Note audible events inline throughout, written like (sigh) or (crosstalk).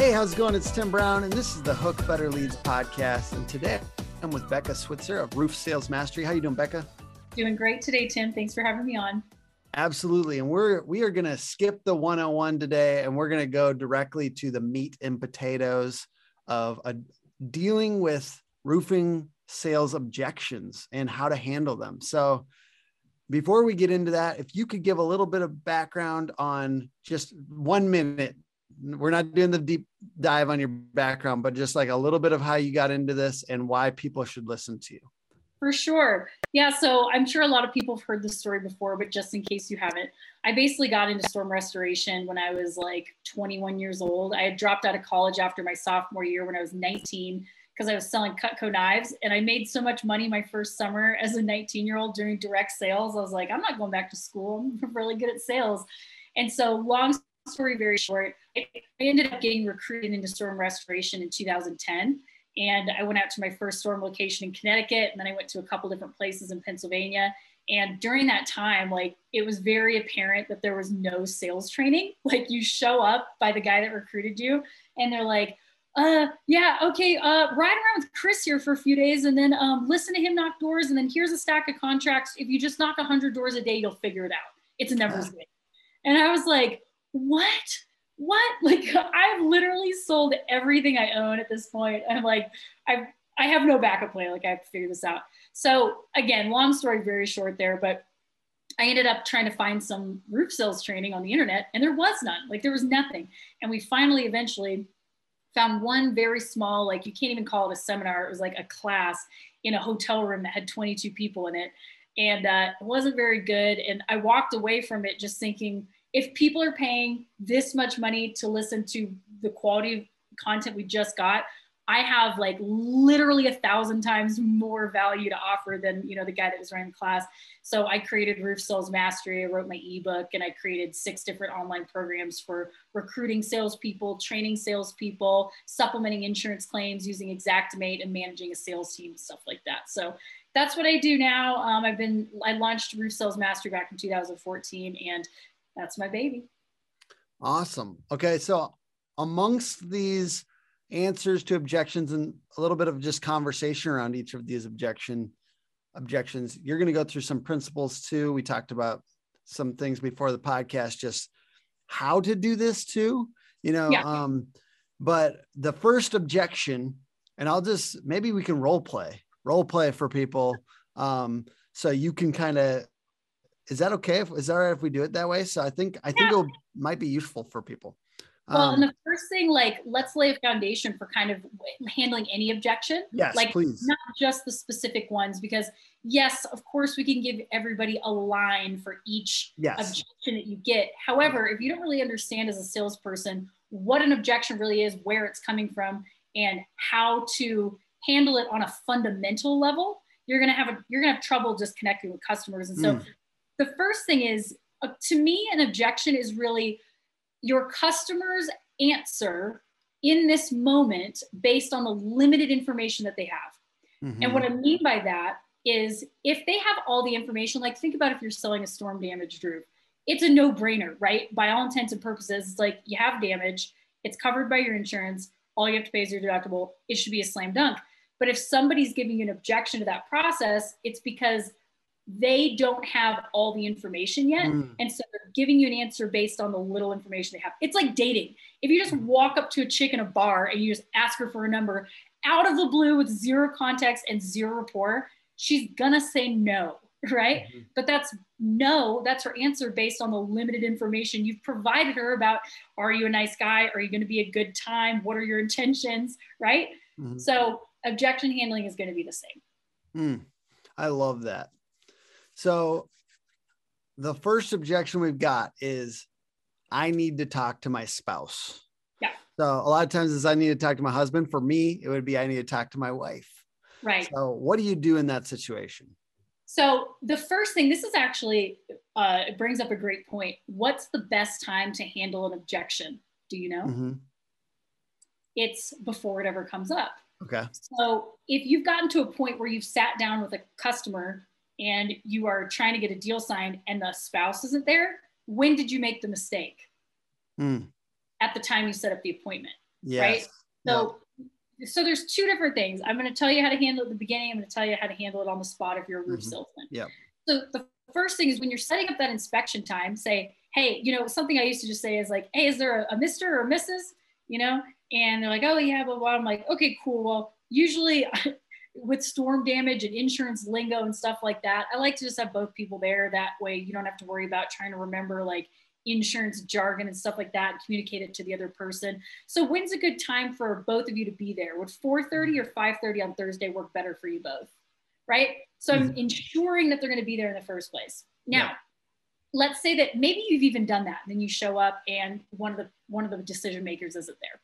Hey, how's it going? It's Tim Brown, and this is the Hook Better Leads podcast. And today I'm with Becca Switzer of Roof Sales Mastery. How you doing, Becca? Doing great today, Tim. Thanks for having me on. Absolutely. And we're we are gonna skip the 101 today and we're gonna go directly to the meat and potatoes of a, dealing with roofing sales objections and how to handle them. So before we get into that, if you could give a little bit of background on just one minute, we're not doing the deep dive on your background, but just like a little bit of how you got into this and why people should listen to you. For sure. Yeah. So I'm sure a lot of people have heard this story before, but just in case you haven't, I basically got into storm restoration when I was like 21 years old. I had dropped out of college after my sophomore year when I was 19 because I was selling Cutco knives and I made so much money my first summer as a 19 year old doing direct sales. I was like, I'm not going back to school. I'm (laughs) really good at sales. And so, long story very short, I ended up getting recruited into storm restoration in 2010. And I went out to my first storm location in Connecticut, and then I went to a couple different places in Pennsylvania. And during that time, like it was very apparent that there was no sales training. (laughs) Like you show up by the guy that recruited you, and they're like, uh, yeah, okay, uh, ride around with Chris here for a few days and then um, listen to him knock doors. And then here's a stack of contracts. If you just knock 100 doors a day, you'll figure it out. It's a numbers game. And I was like, what? What? (laughs) Like, I've literally sold everything I own at this point. I'm like, I've, I have no backup plan. Like, I have to figure this out. So, again, long story very short there, but I ended up trying to find some roof sales training on the internet, and there was none. Like, there was nothing. And we finally eventually found one very small, like you can't even call it a seminar. It was like a class in a hotel room that had 22 people in it. And uh, it wasn't very good. And I walked away from it just thinking, if people are paying this much money to listen to the quality of content we just got, I have like literally a thousand times more value to offer than you know the guy that was running the class. So I created Roof Sales Mastery. I wrote my ebook, and I created six different online programs for recruiting salespeople, training salespeople, supplementing insurance claims using Xactimate, and managing a sales team, stuff like that. So that's what I do now. Um, I've been I launched Roof Sales Mastery back in 2014, and that's my baby. Awesome. Okay, so amongst these answers to objections and a little bit of just conversation around each of these objection objections. You're going to go through some principles too. We talked about some things before the podcast, just how to do this too, you know. Yeah. Um, but the first objection, and I'll just maybe we can role play, role play for people. Um, so you can kind of is that okay? If, is that all right if we do it that way? So I think I think yeah. it might be useful for people. Well, um, and the first thing, like, let's lay a foundation for kind of handling any objection. Yes, like, please. Not just the specific ones, because yes, of course, we can give everybody a line for each yes. objection that you get. However, if you don't really understand as a salesperson what an objection really is, where it's coming from, and how to handle it on a fundamental level, you're gonna have a you're gonna have trouble just connecting with customers. And so, mm. The first thing is, uh, to me, an objection is really your customers answer in this moment based on the limited information that they have. Mm-hmm. And what I mean by that is if they have all the information, like think about if you're selling a storm damage roof, it's a no brainer, right? By all intents and purposes, it's like you have damage, it's covered by your insurance, all you have to pay is your deductible, it should be a slam dunk. But if somebody's giving you an objection to that process, it's because they don't have all the information yet. Mm. And so they're giving you an answer based on the little information they have. It's like dating. If you just walk up to a chick in a bar and you just ask her for a number out of the blue with zero context and zero rapport, she's gonna say no, (laughs) right? Mm-hmm. But that's no, that's her answer based on the limited information you've provided her about are you a nice guy? Are you gonna be a good time? What are your intentions, right? Mm-hmm. So objection handling is gonna be the same. Mm. I love that. So the first objection we've got is I need to talk to my spouse. Yeah. So a lot of times is I need to talk to my husband. For me, it would be I need to talk to my wife. Right. So what do you do in that situation? So the first thing, this is actually uh, it brings up a great point. What's the best time to handle an objection? Do you know? Mm-hmm. It's before it ever comes up. Okay. So if you've gotten to a point where you've sat down with a customer and you are trying to get a deal signed and the spouse isn't there, when did you make the mistake? Mm. At the time you set up the appointment. Yes. right? So, so there's two different things. I'm going to tell you how to handle it at the beginning. I'm going to tell you how to handle it on the spot if you're a roof Mhm. salesman. Yep. So the first thing is when you're setting up that inspection time, say, hey, you know, something I used to just say is like, hey, is there a, a Mr. or a Mrs. You know, and they're like, oh yeah, blah blah. I'm like, okay, cool. Well, usually (laughs) with storm damage and insurance lingo and stuff like that, I like to just have both people there. That way, you don't have to worry about trying to remember like insurance jargon and stuff like that and communicate it to the other person. So when's a good time for both of you to be there? Would 4:30 or 5:30 on Thursday work better for you both? Right? So I'm mm-hmm. ensuring that they're going to be there in the first place. Now, Yeah. let's say that maybe you've even done that. And then you show up and one of the one of the decision makers isn't there.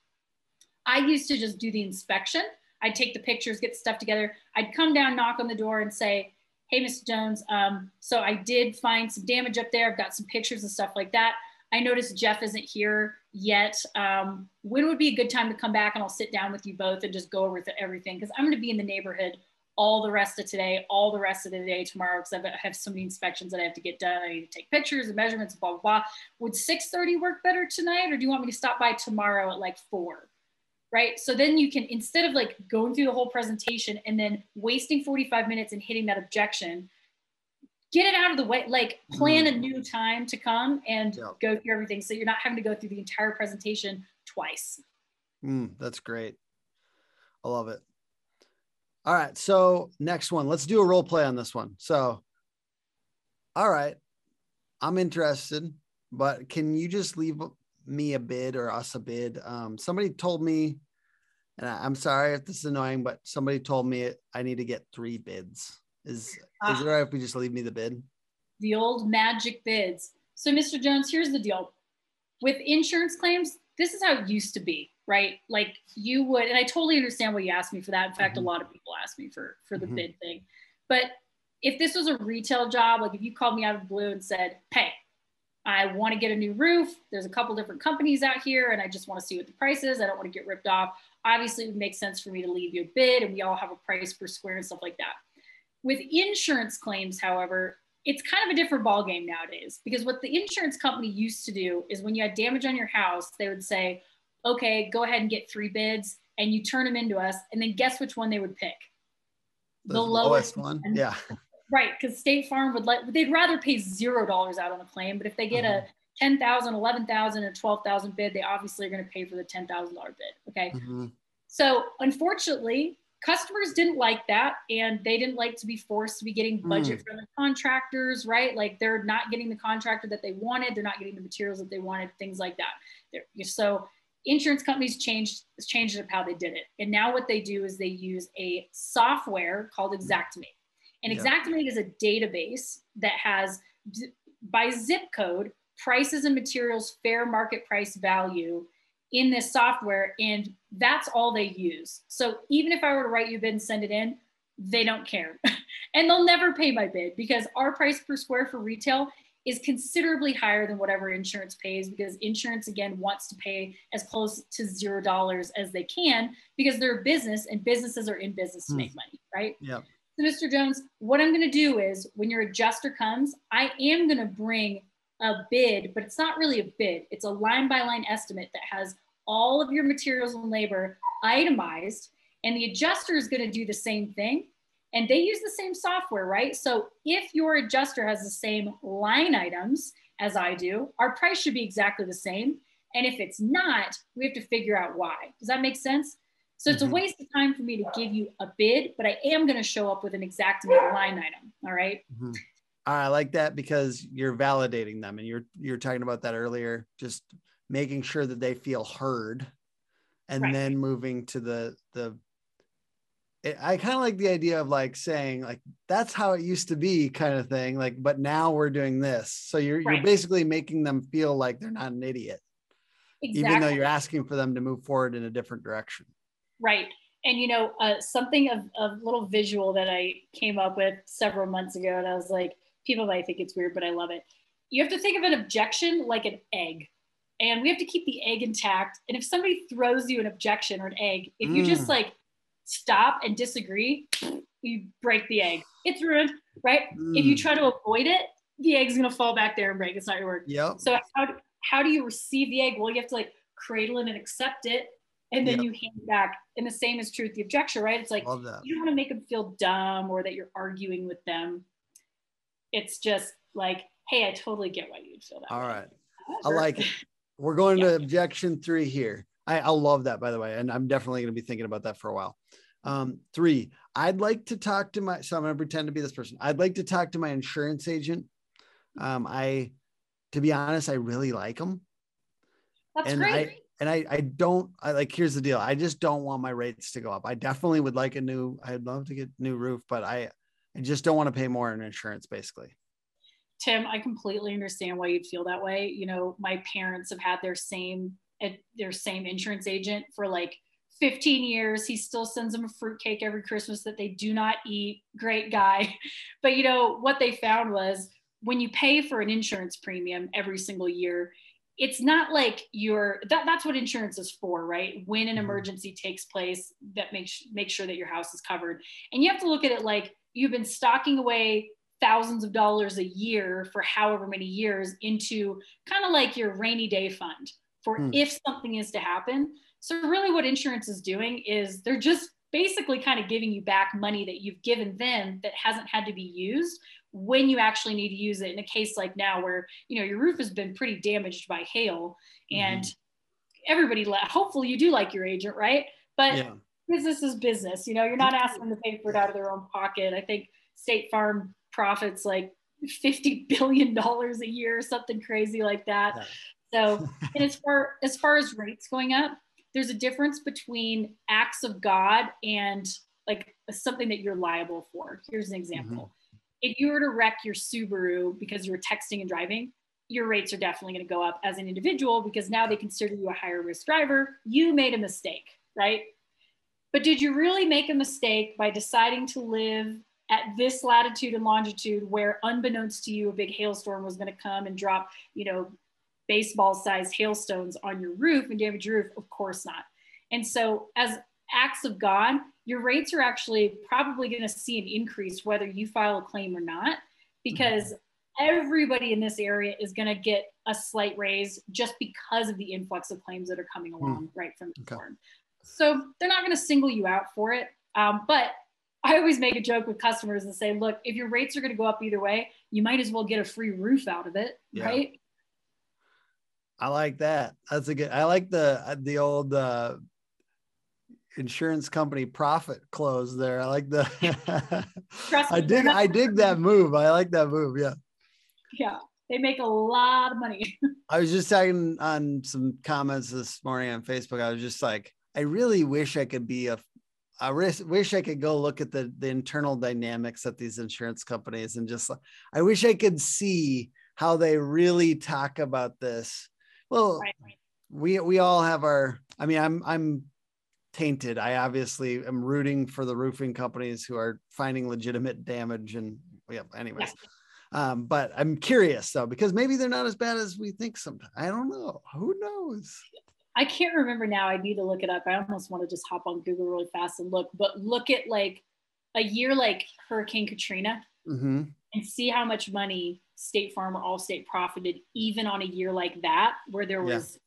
I used to just do the inspection. I'd take the pictures, get the stuff together. I'd come down, knock on the door, and say, "Hey, Mr. Jones. Um, so I did find some damage up there. I've got some pictures and stuff like that. I noticed Jeff isn't here yet. Um, when would be a good time to come back and I'll sit down with you both and just go over th- everything because I'm going to be in the neighborhood all the rest of today, all the rest of the day tomorrow because I have so many inspections that I have to get done. I need to take pictures and measurements, blah blah blah. Would 6:30 work better tonight, or do you want me to stop by tomorrow at like four? Right. So then you can instead of like going through the whole presentation and then wasting 45 minutes and hitting that objection, get it out of the way. Like plan a new time to come and Yeah. go through everything, so you're not having to go through the entire presentation twice. Mm, that's great. I love it. All right. So next one, let's do a role play on this one. So, all right, I'm interested, but can you just leave me a bid or us a bid? Um, somebody told me, and I, I'm sorry if this is annoying, but somebody told me I need to get three bids. Is is Ah. it all right if we just leave me the bid? the old magic bids. So, Mr. Jones, here's the deal with insurance claims, this is how it used to be, right? Like you would, and I totally understand why you asked me for that. In fact, Mhm. a lot of people ask me for for the Mhm. bid thing. But if this was a retail job, like if you called me out of the blue and said, "Hey, I want to get a new roof. There's a couple different companies out here, and I just want to see what the price is. I don't want to get ripped off." Obviously, it would make sense for me to leave you a bid, and we all have a price per square and stuff like that. With insurance claims, however, it's kind of a different ballgame nowadays because what the insurance company used to do is when you had damage on your house, they would say, okay, go ahead and get three bids and you turn them into us. And then guess which one they would pick? The, lowest, one. one. Yeah. (laughs) Right. Because State Farm would let, they'd rather pay $0 out on a claim. But if they get a 10,000, 11,000, or 12,000 bid, they obviously are going to pay for the $10,000 bid. Okay. Mhm. So unfortunately, customers didn't like that and they didn't like to be forced to be getting budget from the contractors, right? Like they're not getting the contractor that they wanted, they're not getting the materials that they wanted, things like that. They're, so insurance companies changed changed up how they did it. And now what they do is they use a software called Xactimate. And Yeah. Xactimate is a database that has by zip code prices and materials fair market price value in this software and that's all they use so even if i were to write you a bid and send it in they don't care (laughs) and they'll never pay my bid because our price per square for retail is considerably higher than whatever insurance pays because insurance again wants to pay as close to zero dollars as they can because they're a business and businesses are in business to Hmm. make money right Yep. So, Mr. Jones, what I'm going to do is when your adjuster comes, I am going to bring a bid, but it's not really a bid. It's a line by line estimate that has all of your materials and labor itemized. And the adjuster is going to do the same thing. And they use the same software, right? So, if your adjuster has the same line items as I do, our price should be exactly the same. And if it's not, we have to figure out why. Does that make sense? So it's Mhm. a waste of time for me to give you a bid, but I am going to show up with an exact line item. All right. Mhm. I like that because you're validating them, and you're you're talking about that earlier. Just making sure that they feel heard, and Right. then moving to the the. It, I kind of like the idea of like saying like that's how it used to be, kind of thing. Like, but now we're doing this, so you're you're basically making them feel like they're not an idiot, Exactly. even though you're asking for them to move forward in a different direction. Right. And you know, uh, something of a little visual that I came up with several months ago, and I was like, people might think it's weird, but I love it. You have to think of an objection like an egg, and we have to keep the egg intact. And if somebody throws you an objection or an egg, if you just Mm. like stop and disagree, you break the egg. It's ruined, right? If you Mm. try to avoid it, the egg's gonna fall back there and break. It's not your work. Yep. So how, how do you receive the egg? Well, you have to like cradle it and accept it and then Yep. you hand back. And the same is true with the objection, right? It's like you don't want to make them feel dumb or that you're arguing with them. It's just like, hey, I totally get why you'd feel that. All way. right. I like it. (laughs) We're going Yeah. to objection three here. I, I love that, by the way. And I'm definitely going to be thinking about that for a while. Um, three, I'd like to talk to my, so I'm going to pretend to be this person. I'd like to talk to my insurance agent. Um, I, to be honest, I really like them. That's and great. I, and I, I don't, I like, here's the deal. I just don't want my rates to go up. I definitely would like a new, I'd love to get new roof, but I, I just don't want to pay more in insurance basically. Tim, I completely understand why you'd feel that way. You know, my parents have had their same eh, their same insurance agent for like 15 years. He still sends them a fruitcake every Christmas that they do not eat. Great guy. (laughs) But you know, what they found was when you pay for an insurance premium every single year, it's not like you're that, that's what insurance is for, right? When an Mhm. emergency takes place, that makes make sure that your house is covered. And you have to look at it like you've been stocking away thousands of dollars a year for however many years into kind of like your rainy day fund for Hmm. if something is to happen. So really what insurance is doing is they're just basically kind of giving you back money that you've given them that hasn't had to be used when you actually need to use it in a case like now where you know your roof has been pretty damaged by hail mm-hmm. and everybody le- hopefully you do like your agent right but Yeah. business is business. You know, you're not asking them to pay for it out of their own pocket. I think State Farm profits like fifty billion dollars a year, or something crazy like that. Yeah. So, (laughs) and as far as far as rates going up, there's a difference between acts of God and like something that you're liable for. Here's an mm-hmm. example: if you were to wreck your Subaru because you were texting and driving. Your rates are definitely going to go up as an individual because now they consider you a higher risk driver. You made a mistake, right? But did you really make a mistake by deciding to live at this latitude and longitude where unbeknownst to you a big hailstorm was going to come and drop, you know, baseball sized hailstones on your roof and damage your roof? Of course not. And so as acts of God, your rates are actually probably going to see an increase whether you file a claim or not because everybody in this area is going to get a slight raise just because of the influx of claims that are coming along right from the Okay. storm. So they're not going to single you out for it. Um, but I always make a joke with customers and say, look, if your rates are going to go up either way, you might as well get a free roof out of it, Yeah. right? I like that. That's a good. I like the uh, the old uh, insurance company profit close there. I like the. (laughs) I dig. I dig (laughs) that move. I like that move. Yeah. Yeah, they make a lot of money. (laughs) I was just talking on some comments this morning on Facebook. I was just like, I really wish I could be a. I wish, wish I could go look at the the internal dynamics at these insurance companies and just. I wish I could see how they really talk about this. Well, right. we we all have our i mean i'm i'm tainted i obviously am rooting for the roofing companies who are finding legitimate damage and yeah anyways um but i'm curious though because maybe they're not as bad as we think sometimes i don't know who knows I can't remember now. I need to look it up. I almost want to just hop on Google really fast and look, but look at like a year like Hurricane Katrina hmm and see how much money State Farm or Allstate profited even on a year like that, where there Yeah. was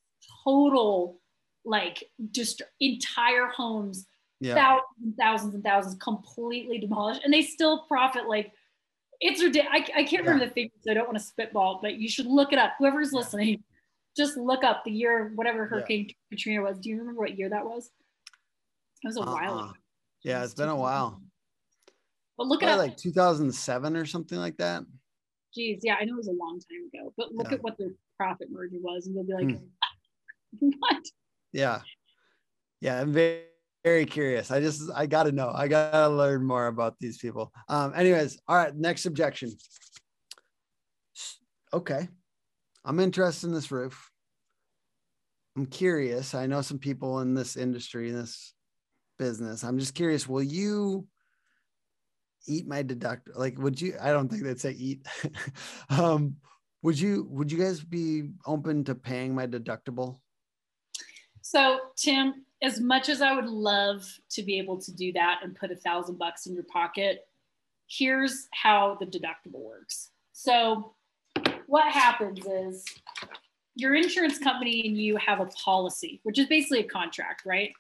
total like just entire homes, yeah thousands and thousands and thousands completely demolished, and they still profit like it's ridiculous. I, I can't remember the figures, so I don't want to spitball, but you should look it up. Whoever's Yeah. listening, just look up the year, whatever Yeah. Hurricane Katrina was. Do you remember what year that was? It was a while Uh-uh. ago. yeah it's been a while But look Probably up. like 2007 or something like that Geez, yeah, I know it was a long time ago, but look Yeah. at what the profit margin was, and they'll be like, Hmm. (laughs) "What?" Yeah. Yeah i'm very very curious. I just i gotta know. I gotta learn more about these people. Um anyways all right next objection. Okay. I'm interested in this roof. I'm curious. I know some people in this industry in this business. I'm just curious will you eat my deduct like would you i don't think they'd say eat. (laughs) Um would you would you guys be open to paying my deductible So, Tim, as much as I would love to be able to do that and put a thousand bucks in your pocket, here's how the deductible works. So, what happens is your insurance company and you have a policy, which is basically a contract, right?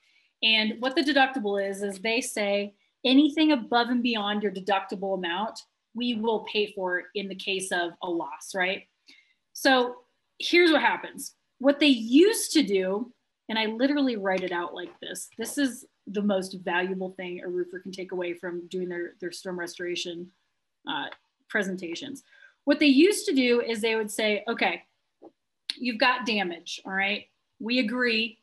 And what the deductible is, is they say anything above and beyond your deductible amount, we will pay for in the case of a loss, right? So here's what happens. What they used to do, and I literally write it out like this this is the most valuable thing a roofer can take away from doing their, their storm restoration uh, presentations. What they used to do is they would say, okay, you've got damage, all right? We agree.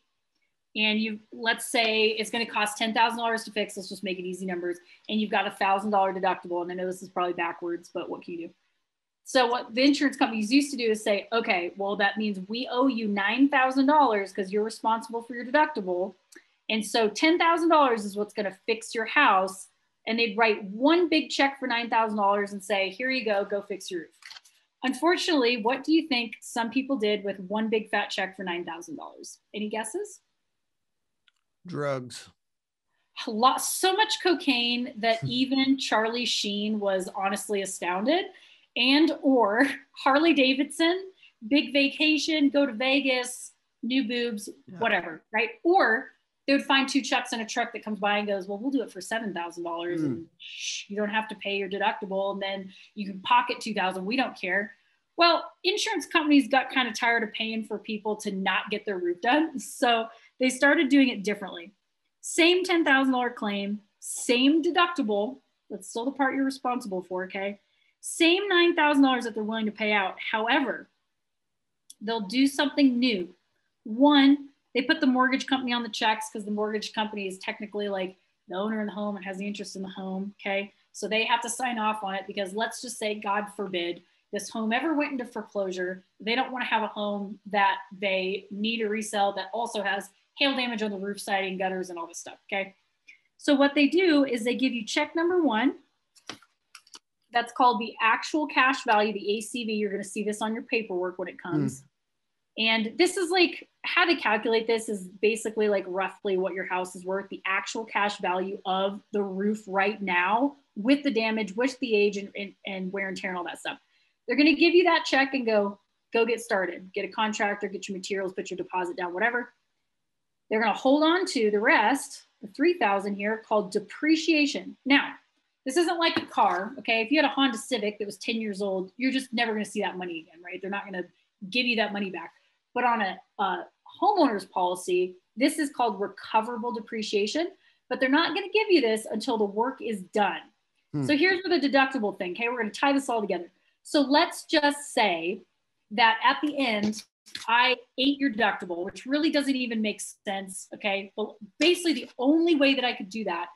And you, let's say it's to cost $10,000 to fix. Let's just make it easy numbers. And you've got a thousand dollar deductible. And I know this is probably backwards, but what can you do? So what the insurance companies used to do is say, okay, well, that means we owe you $9,000 because you're responsible for your deductible. And so $10,000 is what's going to fix your house. And they'd write one big check for $9,000 and say, here you go, go fix your roof. Unfortunately, what do you think some people did with one big fat check for $9,000? Any guesses? Drugs. A lot, so much cocaine that (laughs) even Charlie Sheen was honestly astounded. And or (laughs) Harley Davidson, big vacation, go to Vegas, new boobs, yeah. whatever, right? Or they would find two chucks in a truck that comes by and goes, well, we'll do it for seven thousand mm. dollars, and you don't have to pay your deductible, and then you can pocket two thousand. We don't care. Well, insurance companies got kind of tired of paying for people to not get their roof done, (laughs) so they started doing it differently. Same ten thousand dollar claim, same deductible. That's still the part you're responsible for. Okay, same nine thousand dollars that they're willing to pay out. However, they'll do something new. One, they put the mortgage company on the checks because the mortgage company is technically like the owner in the home and has the interest in the home. Okay. So they have to sign off on it because let's just say, God forbid, this home ever went into foreclosure. They don't want to have a home that they need to resell that also has hail damage on the roof siding, gutters, and all this stuff. Okay. So what they do is they give you check number one. That's called the actual cash value, the ACV. You're going to see this on your paperwork when it comes. Mm. And this is like how to calculate this is basically like roughly what your house is worth, the actual cash value of the roof right now with the damage, with the age and, and, and wear and tear and all that stuff. They're going to give you that check and go, go get started, get a contractor, get your materials, put your deposit down, whatever. They're going to hold on to the rest, the 3000 here called depreciation. Now, this isn't like a car, okay? If you had a Honda Civic that was 10 years old, you're just never going to see that money again, right? They're not going to give you that money back. But on a, a homeowner's policy, this is called recoverable depreciation, but they're not going to give you this until the work is done. Hmm. So here's where the deductible thing, okay, we're going to tie this all together. So let's just say that at the end, I ate your deductible, which really doesn't even make sense. Okay. But basically, the only way that I could do that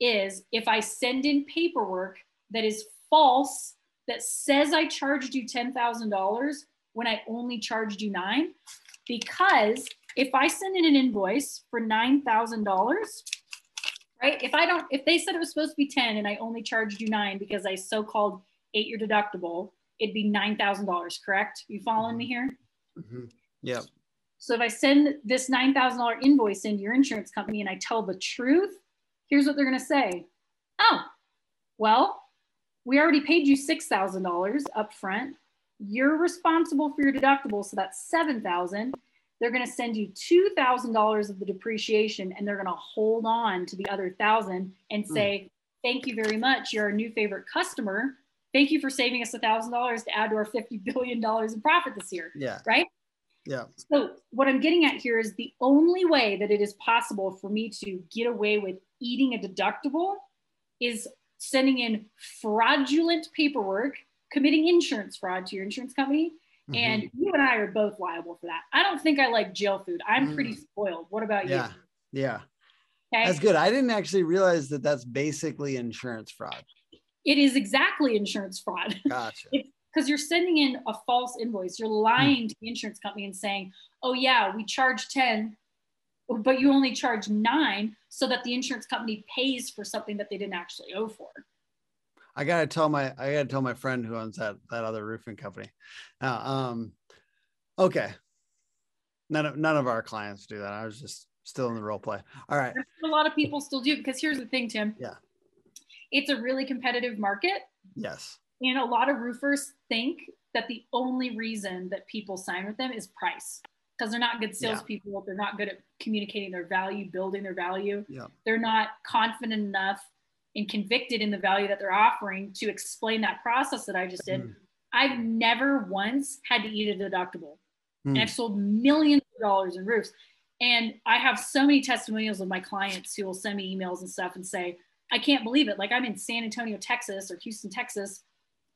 is if I send in paperwork that is false that says I charged you $10,000 when I only charged you nine? Because if I send in an invoice for $9,000, right? If I don't, if they said it was supposed to be 10 and I only charged you nine because I so called ate your deductible, it'd be $9,000, correct? You following me here? Mm-hmm. Yep. So if I send this $9,000 invoice into your insurance company and I tell the truth, here's what they're going to say. Oh, well, we already paid you $6,000 up front you're responsible for your deductible. So that's 7,000. They're going to send you $2,000 of the depreciation and they're going to hold on to the other thousand and hmm. say, mm. thank you very much. You're our new favorite customer. Thank you for saving us $1,000 to add to our $50 billion in profit this year. Yeah. Right. Yeah. So what I'm getting at here is the only way that it is possible for me to get away with eating a deductible is sending in fraudulent paperwork committing insurance fraud to your insurance company. Mm-hmm. And you and I are both liable for that. I don't think I like jail food. I'm mm. pretty spoiled. What about yeah. you? Yeah. Okay. That's good. I didn't actually realize that that's basically insurance fraud. It is exactly insurance fraud. (laughs) Gotcha. Because you're sending in a false invoice. You're lying mm. to the insurance company and saying, oh, yeah, we charge 10, but you only charge nine so that the insurance company pays for something that they didn't actually owe for. I gotta tell my I gotta tell my friend who owns that that other roofing company. Now, um, okay, none of none of our clients do that. I was just still in the role play. All right. A lot of people still do because here's the thing, Tim. Yeah. It's a really competitive market. Yes. And a lot of roofers think that the only reason that people sign with them is price because they're not good salespeople. Yeah. They're not good at communicating their value, building their value. Yeah. They're not confident enough and convicted in the value that they're offering to explain that process that I just did. Mm. I've never once had to eat a deductible. Mm. And I've sold millions of dollars in roofs. And I have so many testimonials of my clients who will send me emails and stuff and say, I can't believe it. Like I'm in San Antonio, Texas or Houston, Texas.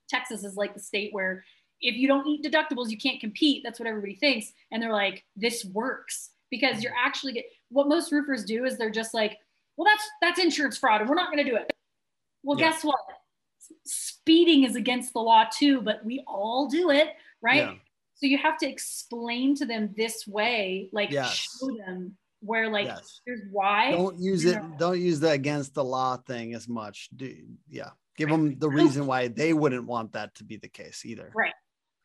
Texas is like the state where if you don't eat deductibles, you can't compete. That's what everybody thinks. And they're like, this works because you're actually get what most roofers do is they're just like, well, that's that's insurance fraud, and we're not going to do it. Well, yeah. guess what? Speeding is against the law too, but we all do it, right? Yeah. So you have to explain to them this way, like yes. show them where like yes. here's why. Don't use it. Know. Don't use the against the law thing as much. Do yeah. Give them the reason why they wouldn't want that to be the case either. Right.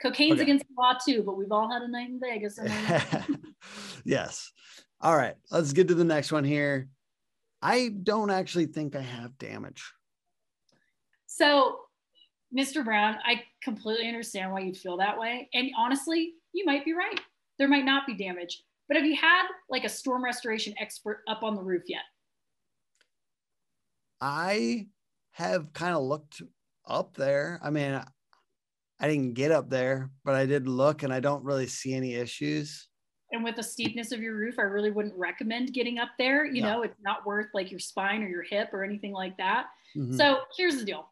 Cocaine's okay. against the law too, but we've all had a night in Vegas. (laughs) (laughs) yes. All right. Let's get to the next one here. I don't actually think I have damage. So, Mr. Brown, I completely understand why you'd feel that way. And honestly, you might be right. There might not be damage. But have you had like a storm restoration expert up on the roof yet? I have kind of looked up there. I mean, I didn't get up there, but I did look and I don't really see any issues. And with the steepness of your roof, I really wouldn't recommend getting up there. You no. know, it's not worth like your spine or your hip or anything like that. Mm-hmm. So here's the deal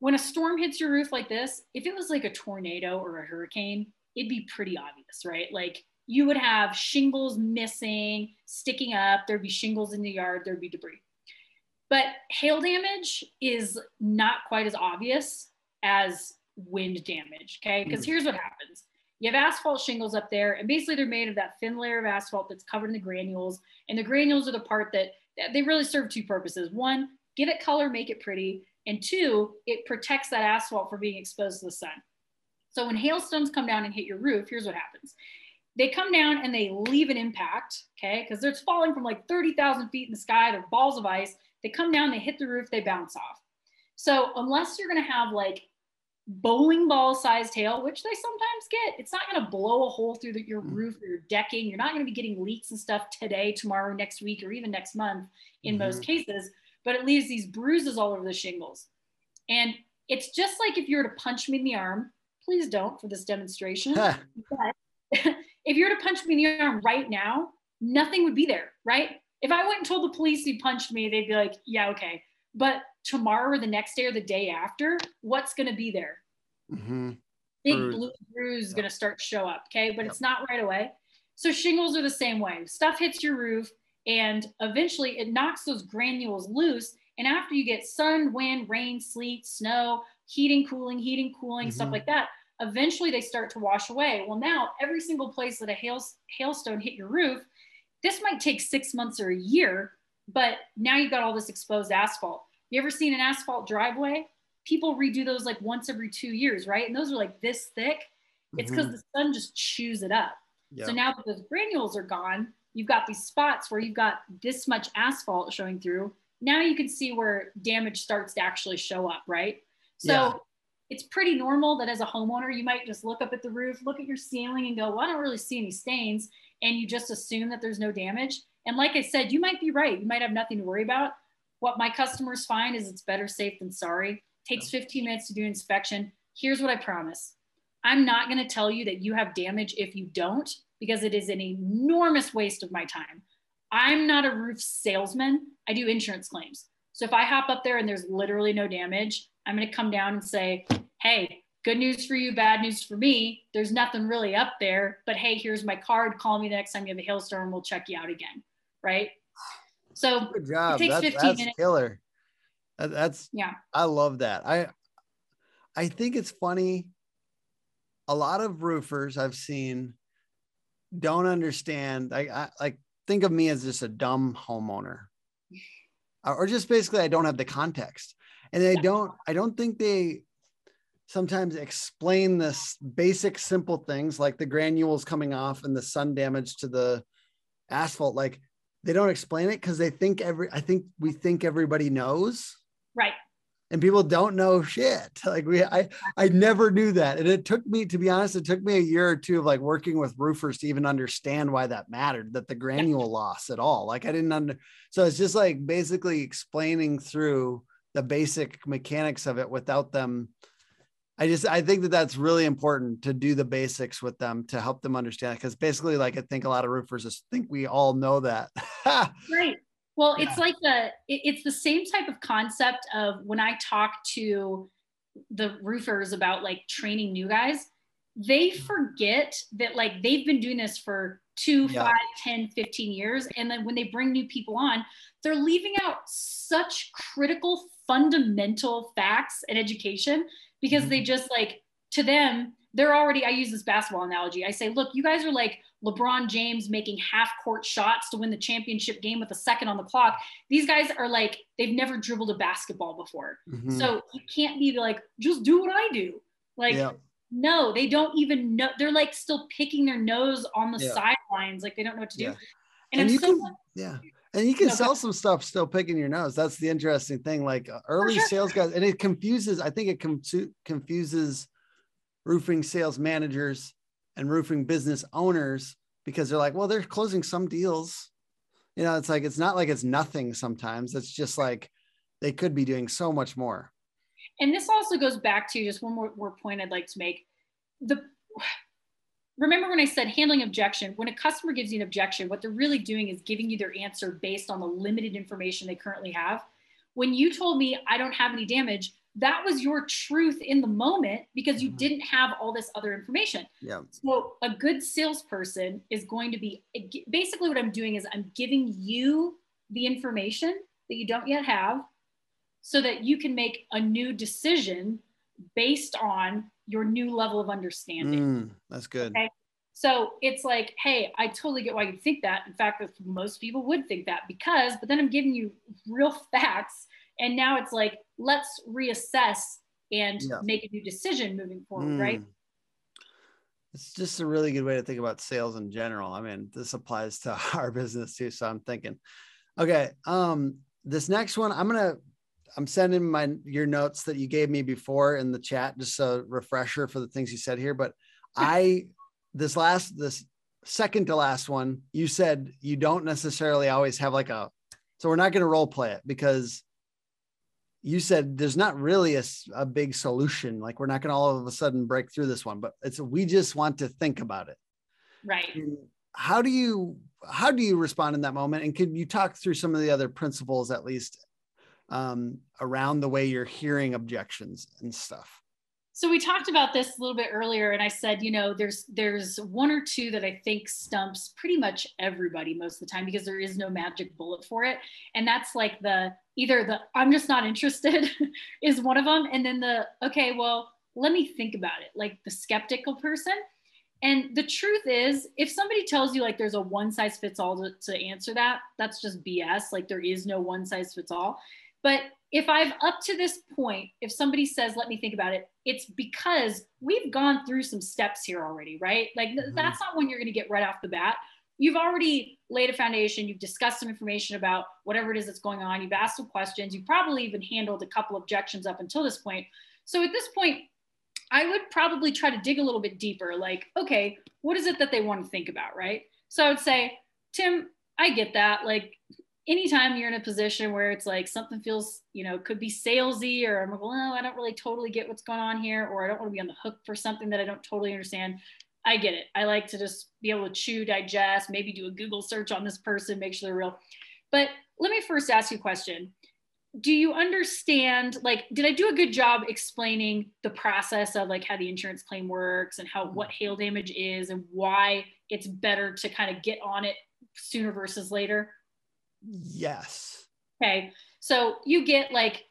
when a storm hits your roof like this, if it was like a tornado or a hurricane, it'd be pretty obvious, right? Like you would have shingles missing, sticking up, there'd be shingles in the yard, there'd be debris. But hail damage is not quite as obvious as wind damage. Okay. Because mm-hmm. here's what happens you have asphalt shingles up there, and basically they're made of that thin layer of asphalt that's covered in the granules. And the granules are the part that, that they really serve two purposes. One, give it color, make it pretty. And two, it protects that asphalt from being exposed to the sun. So when hailstones come down and hit your roof, here's what happens. They come down and they leave an impact, okay? Because they're falling from like 30,000 feet in the sky, they're balls of ice. They come down, they hit the roof, they bounce off. So unless you're gonna have like bowling ball sized hail, which they sometimes get. It's not going to blow a hole through the, your mm. roof or your decking. You're not going to be getting leaks and stuff today, tomorrow, next week, or even next month in mm-hmm. most cases, but it leaves these bruises all over the shingles. And it's just like if you were to punch me in the arm, please don't for this demonstration. (laughs) but (laughs) if you were to punch me in the arm right now, nothing would be there, right? If I went and told the police you punched me, they'd be like, yeah, okay. But tomorrow or the next day or the day after, what's going to be there? Mm-hmm. Big blue bruise is going to start to show up. Okay. But yep. it's not right away. So shingles are the same way. Stuff hits your roof and eventually it knocks those granules loose. And after you get sun, wind, rain, sleet, snow, heating, cooling, heating, cooling, mm-hmm. stuff like that, eventually they start to wash away. Well, now every single place that a hail, hailstone hit your roof, this might take six months or a year, but now you've got all this exposed asphalt. You ever seen an asphalt driveway? People redo those like once every two years, right? And those are like this thick. It's because mm-hmm. the sun just chews it up. So now that those granules are gone, you've got these spots where you've got this much asphalt showing through. Now you can see where damage starts to actually show up, right? So yeah. it's pretty normal that as a homeowner, you might just look up at the roof, look at your ceiling, and go, well, I don't really see any stains. And you just assume that there's no damage. And like I said, you might be right. You might have nothing to worry about. What my customers find is it's better safe than sorry. Takes 15 minutes to do an inspection. Here's what I promise. I'm not going to tell you that you have damage if you don't, because it is an enormous waste of my time. I'm not a roof salesman. I do insurance claims. So if I hop up there and there's literally no damage, I'm going to come down and say, hey, good news for you, bad news for me. There's nothing really up there, but hey, here's my card. Call me the next time you have a hailstorm. We'll check you out again. Right. So good job. It takes that's, 15 that's minutes. killer. That, that's yeah. I love that. I I think it's funny. A lot of roofers I've seen don't understand. I, I like think of me as just a dumb homeowner, (laughs) or just basically I don't have the context, and they don't. I don't think they sometimes explain this basic simple things like the granules coming off and the sun damage to the asphalt like they don't explain it because they think every I think we think everybody knows. Right. and people don't know shit. (laughs) Like we, I, I never knew that, and it took me, to be honest, it took me a year or two of like working with roofers to even understand why that mattered, that the granule loss at all. Like I didn't under, so it's just like basically explaining through the basic mechanics of it without them. I just, I think that that's really important to do the basics with them to help them understand. Because basically, like I think a lot of roofers just think we all know that. (laughs) right. Well, yeah. it's like the it's the same type of concept of when I talk to the roofers about like training new guys, they mm-hmm. forget that like they've been doing this for two, yeah. five, 10, 15 years. And then when they bring new people on, they're leaving out such critical, fundamental facts and education because mm-hmm. they just like to them, they're already, I use this basketball analogy. I say, look, you guys are like LeBron James making half court shots to win the championship game with a second on the clock. These guys are like, they've never dribbled a basketball before. Mm-hmm. So you can't be like, just do what I do. Like, yeah. no, they don't even know. They're like still picking their nose on the yeah. sidelines. Like they don't know what to do. Yeah. And, and you so, can, yeah. And you can no, sell (laughs) some stuff still picking your nose. That's the interesting thing. Like uh, early sure. sales guys, and it confuses, I think it com- confuses roofing sales managers and roofing business owners because they're like, well, they're closing some deals. You know, it's like it's not like it's nothing sometimes. It's just like they could be doing so much more. And this also goes back to just one more, more point I'd like to make. The remember when I said handling objection, when a customer gives you an objection, what they're really doing is giving you their answer based on the limited information they currently have. When you told me I don't have any damage, that was your truth in the moment because you mm-hmm. didn't have all this other information. Yeah. So a good salesperson is going to be basically what I'm doing is I'm giving you the information that you don't yet have so that you can make a new decision based on your new level of understanding. Mm, that's good. Okay. So it's like, hey, I totally get why you think that. In fact, most people would think that because, but then I'm giving you real (laughs) facts and now it's like let's reassess and yeah. make a new decision moving forward mm. right it's just a really good way to think about sales in general i mean this applies to (laughs) our business too so i'm thinking okay um this next one i'm gonna i'm sending my your notes that you gave me before in the chat just a refresher for the things you said here but (laughs) i this last this second to last one you said you don't necessarily always have like a so we're not going to role play it because you said there's not really a, a big solution. Like we're not going to all of a sudden break through this one, but it's we just want to think about it. Right. And how do you how do you respond in that moment? And can you talk through some of the other principles at least um, around the way you're hearing objections and stuff? so we talked about this a little bit earlier and i said you know there's there's one or two that i think stumps pretty much everybody most of the time because there is no magic bullet for it. And that's like the either the i'm just not interested (laughs) is one of them. And then the okay well let me think about it like the skeptical person. And the truth is if somebody tells you like there's a one size fits all to, to answer that that's just bs like there is no one size fits all but if I've up to this point, if somebody says, let me think about it, it's because we've gone through some steps here already, right? Like mm-hmm. that's not when you're going to get right off the bat. You've already laid a foundation. You've discussed some information about whatever it is that's going on. You've asked some questions. You've probably even handled a couple objections up until this point. So at this point, I would probably try to dig a little bit deeper. Like, okay, what is it that they want to think about, right? So I would say, Tim, I get that. Like, anytime you're in a position where it's like something feels, you know, could be salesy or I'm like, well, I don't really totally get what's going on here, or I don't want to be on the hook for something that I don't totally understand. I get it. I like to just be able to chew, digest, maybe do a Google search on this person, make sure they're real. But let me first ask you a question. Do you understand, like, did I do a good job explaining the process of like how the insurance claim works and how what hail damage is and why it's better to kind of get on it sooner versus later? Yes. Okay. So you get like,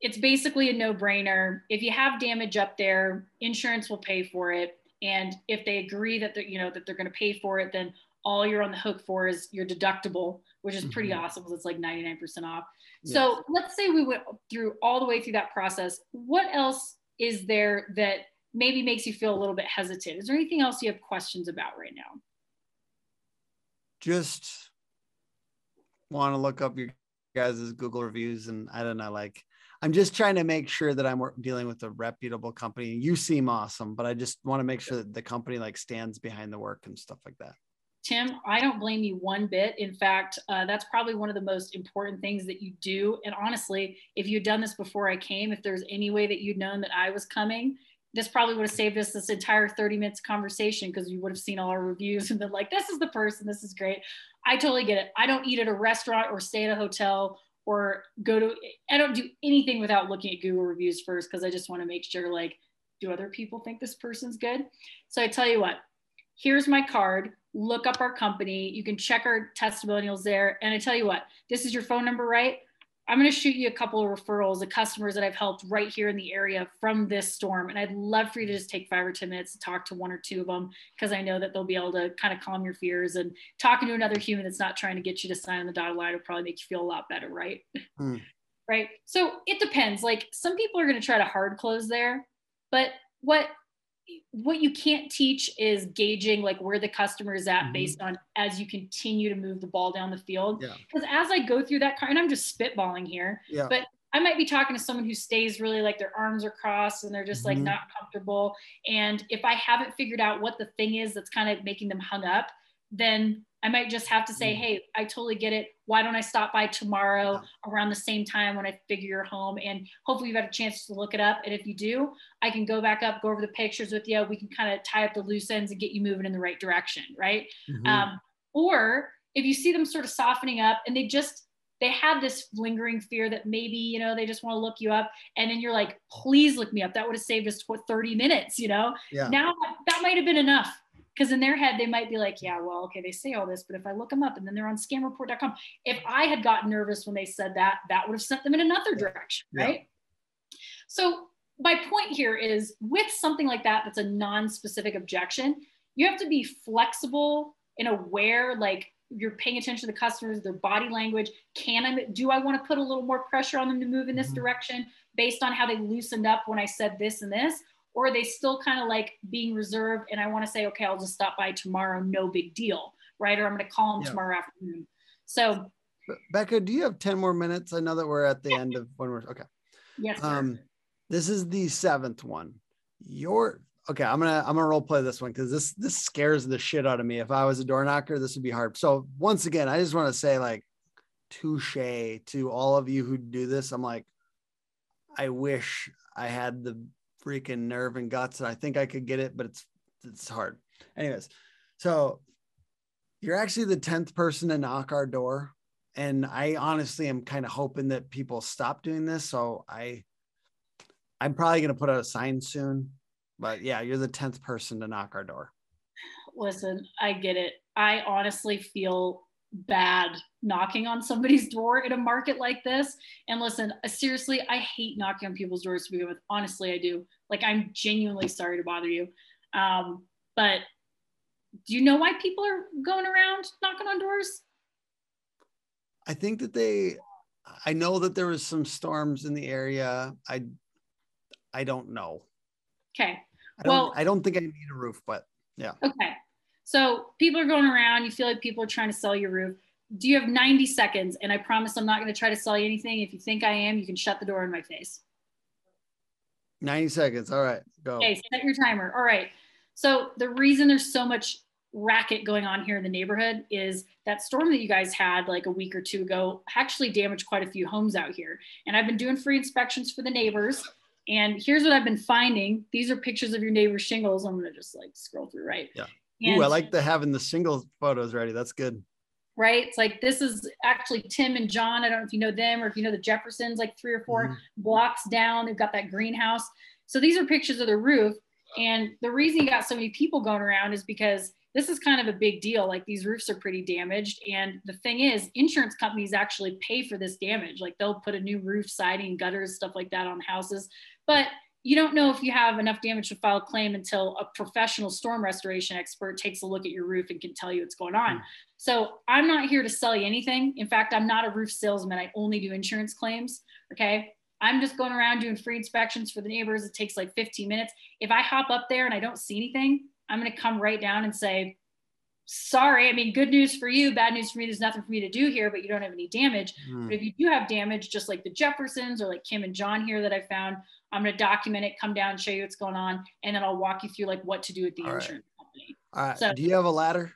it's basically a no brainer. If you have damage up there, insurance will pay for it. And if they agree that they're, you know, that they're going to pay for it, then all you're on the hook for is your deductible, which is pretty mm-hmm. awesome because it's like 99% off. Yes. So let's say we went through all the way through that process. What else is there that maybe makes you feel a little bit hesitant? Is there anything else you have questions about right now? Just want to look up your guys' Google reviews and I don't know, like I'm just trying to make sure that I'm dealing with a reputable company. You seem awesome, but I just want to make sure that the company like stands behind the work and stuff like that. Tim, I don't blame you one bit. In fact, uh, that's probably one of the most important things that you do. And honestly, if you'd done this before I came, if there's any way that you'd known that I was coming, this probably would have saved us this entire 30 minutes conversation because you would have seen all our reviews and been like, this is the person, this is great. I totally get it. I don't eat at a restaurant or stay at a hotel or go to, I don't do anything without looking at Google reviews first because I just want to make sure, like, do other people think this person's good? So I tell you what, here's my card look up our company. You can check our testimonials there. And I tell you what, this is your phone number, right? I'm going to shoot you a couple of referrals of customers that I've helped right here in the area from this storm. And I'd love for you to just take five or 10 minutes to talk to one or two of them because I know that they'll be able to kind of calm your fears. And talking to another human that's not trying to get you to sign on the dotted line will probably make you feel a lot better, right? Mm. right. So it depends. Like some people are going to try to hard close there. But what what you can't teach is gauging like where the customer is at mm-hmm. based on as you continue to move the ball down the field. Because yeah. as I go through that car, and I'm just spitballing here, yeah. but I might be talking to someone who stays really like their arms are crossed and they're just mm-hmm. like not comfortable. And if I haven't figured out what the thing is that's kind of making them hung up, then I might just have to say, mm. hey, I totally get it. Why don't I stop by tomorrow around the same time when I figure you're home? And hopefully you've had a chance to look it up. And if you do, I can go back up, go over the pictures with you. We can kind of tie up the loose ends and get you moving in the right direction, right? Mm-hmm. Um, or if you see them sort of softening up and they just they have this lingering fear that maybe you know they just want to look you up and then you're like please look me up that would have saved us 30 minutes you know yeah. now that might have been enough because in their head they might be like yeah well okay they say all this but if i look them up and then they're on scamreport.com if i had gotten nervous when they said that that would have sent them in another direction yeah. right so my point here is with something like that that's a non-specific objection you have to be flexible and aware like you're paying attention to the customers their body language can i do i want to put a little more pressure on them to move in this mm-hmm. direction based on how they loosened up when i said this and this or are they still kind of like being reserved and I want to say, okay, I'll just stop by tomorrow, no big deal, right? Or I'm going to call them yeah. tomorrow afternoon. So, Becca, do you have 10 more minutes? I know that we're at the end of when we're okay. Yes. Sir. Um, this is the seventh one. Your okay, I'm gonna I'm gonna role play this one because this this scares the shit out of me. If I was a door knocker, this would be hard. So once again, I just want to say like touche to all of you who do this. I'm like, I wish I had the freaking nerve and guts. I think I could get it, but it's it's hard. Anyways, so you're actually the 10th person to knock our door. And I honestly am kind of hoping that people stop doing this. So I I'm probably gonna put out a sign soon. But yeah, you're the 10th person to knock our door. Listen, I get it. I honestly feel bad knocking on somebody's door in a market like this. And listen, seriously, I hate knocking on people's doors to begin with. Honestly, I do. Like, I'm genuinely sorry to bother you. Um, but do you know why people are going around knocking on doors? I think that they, I know that there was some storms in the area. I, I don't know. Okay. I well, I don't think I need a roof, but yeah. Okay. So people are going around, you feel like people are trying to sell your roof. Do you have 90 seconds? And I promise I'm not going to try to sell you anything. If you think I am, you can shut the door in my face. 90 seconds. All right, go. Okay, set your timer. All right. So the reason there's so much racket going on here in the neighborhood is that storm that you guys had like a week or two ago actually damaged quite a few homes out here. And I've been doing free inspections for the neighbors. And here's what I've been finding. These are pictures of your neighbor's shingles. I'm gonna just like scroll through, right? Yeah. And, Ooh, I like the having the single photos ready. That's good. Right. It's like this is actually Tim and John. I don't know if you know them or if you know the Jeffersons, like three or 4 mm-hmm. blocks down. They've got that greenhouse. So these are pictures of the roof. And the reason you got so many people going around is because this is kind of a big deal. Like these roofs are pretty damaged. And the thing is, insurance companies actually pay for this damage. Like they'll put a new roof, siding, gutters, stuff like that on houses. But you don't know if you have enough damage to file a claim until a professional storm restoration expert takes a look at your roof and can tell you what's going on. Mm. So I'm not here to sell you anything. In fact, I'm not a roof salesman. I only do insurance claims. Okay. I'm just going around doing free inspections for the neighbors. It takes like 15 minutes. If I hop up there and I don't see anything, I'm going to come right down and say, sorry. I mean, good news for you, bad news for me. There's nothing for me to do here, but you don't have any damage. Mm. But if you do have damage, just like the Jeffersons or like Kim and John here that I found, I'm going to document it, come down, show you what's going on, and then I'll walk you through like what to do with the All right. insurance company. All right. So- Do you have a ladder?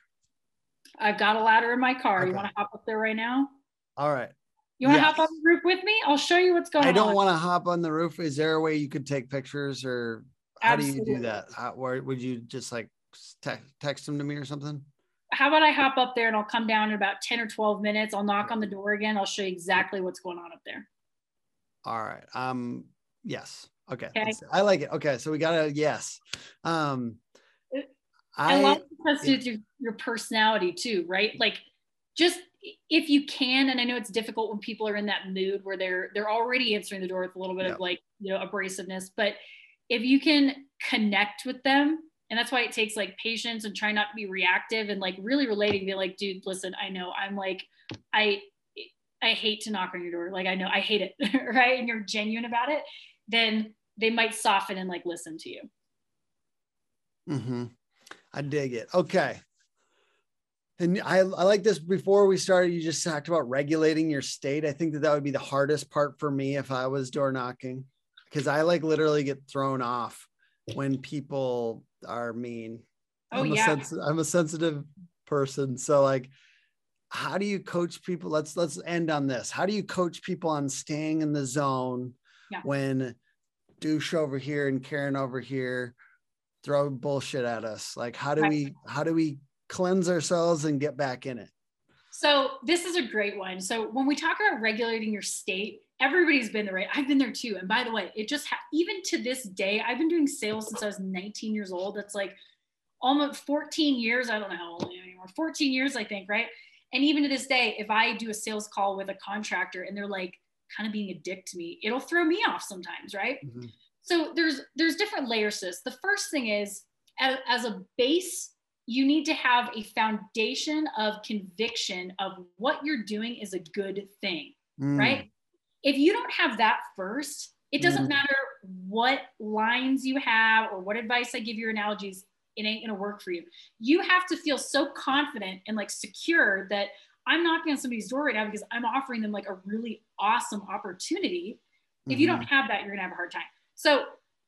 I've got a ladder in my car. You want to hop up there right now? All right. You want to Yes. hop on the roof with me? I'll show you what's going on. I don't want to hop on the roof. Is there a way you could take pictures or how do you do that? How, where would you just like te- text them to me or something? How about I hop up there and I'll come down in about 10 or 12 minutes. I'll knock on the door again. I'll show you exactly what's going on up there. All right. Um, yes. Okay. Okay. I like it. Okay. So we got a yes. Um, lot I, it has to do with your, your personality too, right? Like just if you can, and I know it's difficult when people are in that mood where they're they're already answering the door with a little bit Yeah. of like, you know, abrasiveness, but if you can connect with them, and that's why it takes like patience and try not to be reactive and like really relating, be like, dude, listen, I know I'm like, I I hate to knock on your door. Like I know I hate it, (laughs) right? And you're genuine about it, then they might soften and like listen to you. mhm. I dig it. Okay. And I, I like this before we started. You just talked about regulating your state. I think that that would be the hardest part for me if I was door knocking because I like literally get thrown off when people are mean. Oh, I'm yeah. A sens- I'm a sensitive person. So like, how do you coach people? Let's let's end on this. How do you coach people on staying in the zone Yeah. when douche over here and Karen over here throw bullshit at us? Like how do Right. we how do we cleanse ourselves and get back in it? So this is a great one. So when we talk about regulating your state, everybody's been there, right? I've been there too. And by the way, it just ha- even to this day, I've been doing sales since I was 19 years old. That's like almost 14 years. I don't know how old I am anymore. 14 years, I think, right? And even to this day, if I do a sales call with a contractor and they're like kind of being a dick to me, it'll throw me off sometimes, right? Mhm. So there's there's different layers to this. The first thing is as, as a base, you need to have a foundation of conviction of what you're doing is a good thing, Mm, right? If you don't have that first, it doesn't Mm. matter what lines you have or what advice I give your analogies, it ain't gonna work for you. You have to feel so confident and like secure that I'm knocking on somebody's door right now because I'm offering them like a really awesome opportunity. If you mhm. don't have that, you're gonna have a hard time. So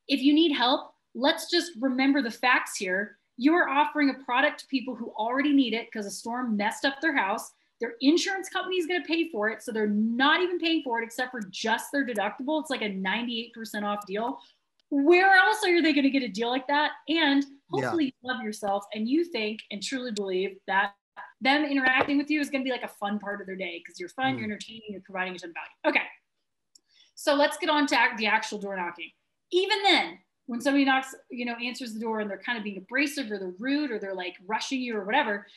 if you need help, let's just remember the facts here. You are offering a product to people who already need it because a storm messed up their house. Their insurance company is going to pay for it. So they're not even paying for it except for just their deductible. It's like a 98% off deal. Where else are they going to get a deal like that? And hopefully you love yourself and you think and truly believe that them interacting with you is going to be like a fun part of their day because you're fun, Mm. you're entertaining, you're providing a ton of value. Okay. So let's get on to the actual door knocking. Even then, when somebody knocks, you know, answers the door and they're kind of being abrasive or they're rude or they're like rushing you or whatever,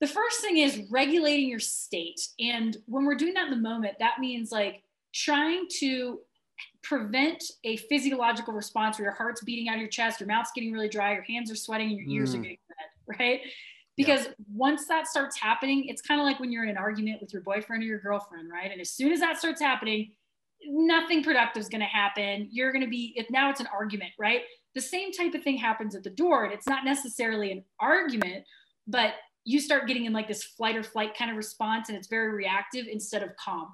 the first thing is regulating your state. And when we're doing that in the moment, that means like trying to prevent a physiological response where your heart's beating out of your chest, your mouth's getting really dry, your hands are sweating, and your ears are Mm. getting red, right? Because once that starts happening, it's kind of like when you're in an argument with your boyfriend or your girlfriend, right? And as soon as that starts happening, nothing productive is going to happen. You're going to be, if now it's an argument, right? The same type of thing happens at the door. And it's not necessarily an argument, but you start getting in like this flight or flight kind of response and it's very reactive instead of calm.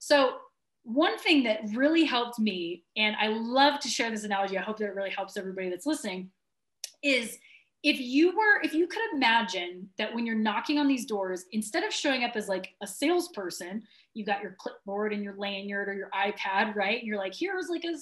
So, one thing that really helped me, and I love to share this analogy, I hope that it really helps everybody that's listening, is if you were, if you could imagine that when you're knocking on these doors, instead of showing up as like a salesperson, you got your clipboard and your lanyard or your iPad, right? And you're like, here's like a.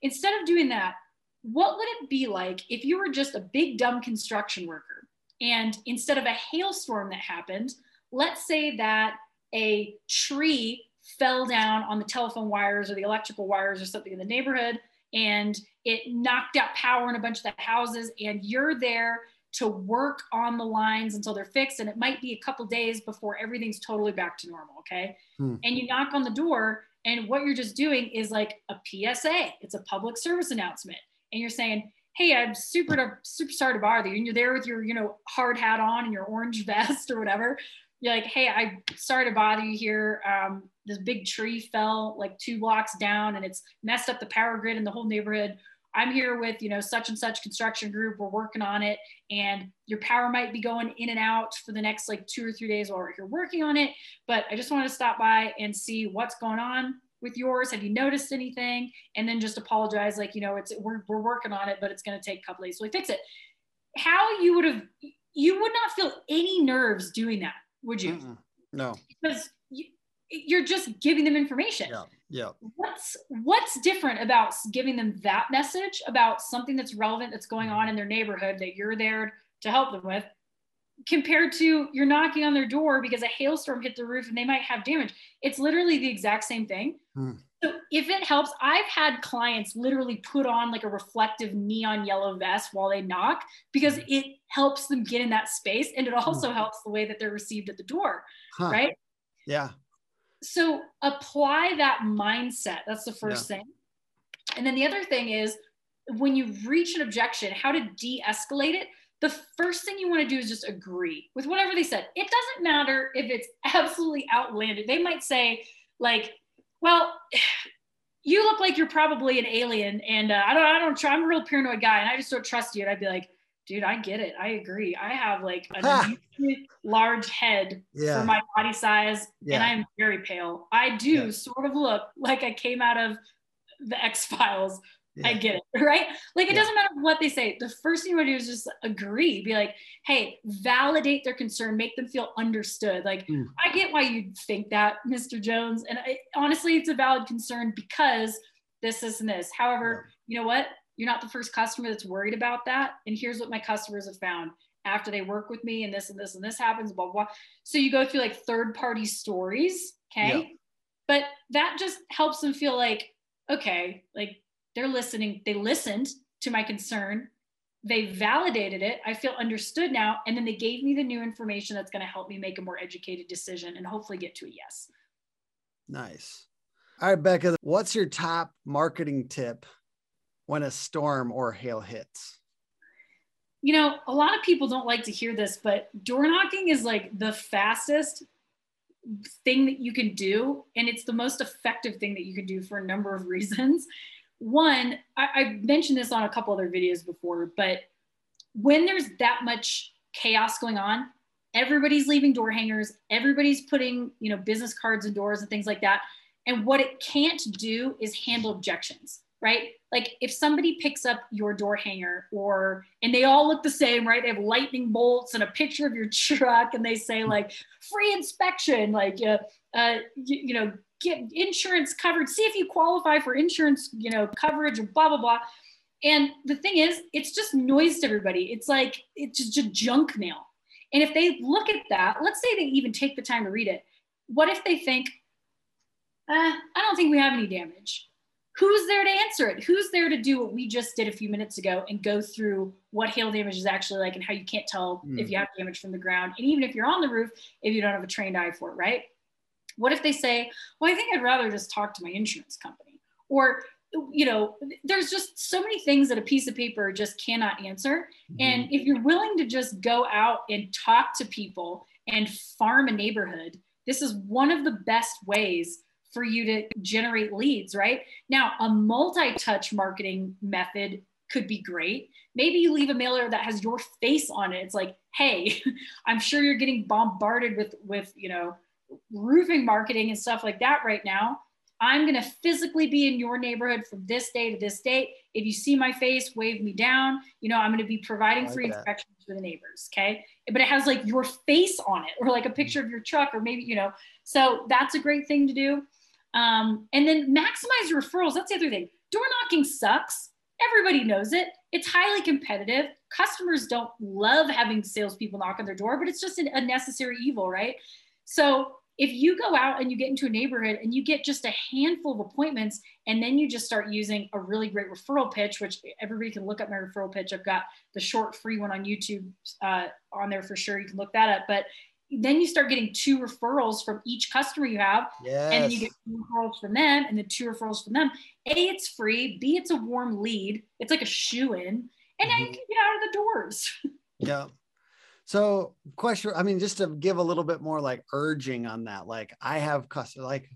Instead of doing that, what would it be like if you were just a big dumb construction worker? And instead of a hailstorm that happened, let's say that a tree fell down on the telephone wires or the electrical wires or something in the neighborhood and it knocked out power in a bunch of the houses and you're there to work on the lines until they're fixed and it might be a couple days before everything's totally back to normal okay? Hmm. and you knock on the door and what you're just doing is like a psa it's a public service announcement. And you're saying hey i'm super super sorry to bother you and you're there with your you know hard hat on and your orange (laughs) vest or whatever you're like hey i'm sorry to bother you here um, this big tree fell like two blocks down and it's messed up the power grid in the whole neighborhood I'm here with, you know, such and such construction group. We're working on it. And your power might be going in and out for the next like two or three days while you're working on it. But I just wanted to stop by and see what's going on with yours. Have you noticed anything? And then just apologize, like, you know, it's we're, we're working on it, but it's going to take a couple days. So we fix it. How you would have, you would not feel any nerves doing that, would you? Mm-mm. No. Because you, you're just giving them information. Yeah. Yeah. What's what's different about giving them that message about something that's relevant that's going on in their neighborhood that you're there to help them with compared to you're knocking on their door because a hailstorm hit the roof and they might have damage. It's literally the exact same thing. Hmm. So if it helps, I've had clients literally put on like a reflective neon yellow vest while they knock because mm. it helps them get in that space and it also mm. helps the way that they're received at the door, Huh. right? Yeah. so apply that mindset. That's the first thing. And then the other thing is when you reach an objection how to de-escalate it the first thing you want to do is just agree with whatever they said. It doesn't matter if it's (laughs) absolutely outlandish. They might say like well (sighs) you look like you're probably an alien and uh, i don't i don't try i'm a real paranoid guy and i just don't trust you and i'd be like dude i get it i agree i have like a large head Yeah. for my body size Yeah. and I'm very pale. I do Yeah. sort of look like I came out of the X Files. I get it, (laughs) right? Like it Yeah. doesn't matter what they say. The first thing you want to do is just agree, be like, hey, validate their concern, make them feel understood. Like, Mm. I get why you think that, Mr. Jones. And I, honestly, it's a valid concern because this, this, and this. However, you know what? You're not the first customer that's worried about that. And here's what my customers have found after they work with me and this and this and this happens, blah, blah. blah. So you go through like third party stories. Okay. Yeah. But that just helps them feel like, okay, like they're listening. They listened to my concern. They validated it. I feel understood now. And then they gave me the new information that's going to help me make a more educated decision and hopefully get to a yes. Nice. All right, Becca, what's your top marketing tip when a storm or hail hits? you know, a lot of people don't like to hear this, but door knocking is like the fastest thing that you can do. And it's the most effective thing that you can do for a number of reasons. One, I, I mentioned this on a couple other videos before, but when there's that much chaos going on, everybody's leaving door hangers, everybody's putting, you know, business cards and doors and things like that. And what it can't do is handle objections, right? Like if somebody picks up your door hanger or and they all look the same, right? They have lightning bolts and a picture of your (laughs) truck and they say like free inspection, like uh, uh you, you know, get insurance covered, see if you qualify for insurance, you know, coverage blah blah blah. And the thing is, it's just noise to everybody. It's like it's just junk mail. And if they look at that, let's say they even take the time to read it. What if they think, uh, I don't think we have any damage? Who's there to answer it? Who's there to do what we just did a few minutes ago and go through what hail damage is actually like and how you can't tell Mm. if you have damage from the ground? And even if you're on the roof, if you don't have a trained eye for it, right? What if they say, well, I think I'd rather just talk to my insurance company? Or, you know, there's just so many things that a piece of paper just cannot answer. Mm-hmm. And if you're willing to just go out and talk to people and farm a neighborhood, this is one of the best ways for you to generate leads, right? Now, a multi touch marketing method could be great. Maybe you leave a mailer that has your face on it. It's like, hey, (laughs) I'm sure you're getting bombarded with, with, you know, roofing marketing and stuff like that right now. I'm going to physically be in your neighborhood from this day to this date. If you see my face, wave me down. You know, I'm going to be providing like free that. inspections for the neighbors. Okay. But it has like your face on it or like a picture of your truck or maybe, you know, so that's a great thing to do. Um, and then maximize your referrals. That's the other thing. Door knocking sucks. Everybody knows it. It's highly competitive. Customers don't love having salespeople knock on their door, but it's just an- a necessary evil, right? So if you go out and you get into a neighborhood and you get just a handful of appointments and then you just start using a really great referral pitch which everybody can look up my referral pitch. I've got the short free one on youtube uh, on there for sure. You can look that up. But then you start getting two referrals from each customer you have yes. and then you get two referrals from them and then two referrals from them. A it's free. B it's a warm lead. It's like a shoe in and now you Mhm. can get out of the doors. (laughs) Yeah. So, question I mean, just to give a little bit more like urging on that, like I have customers, like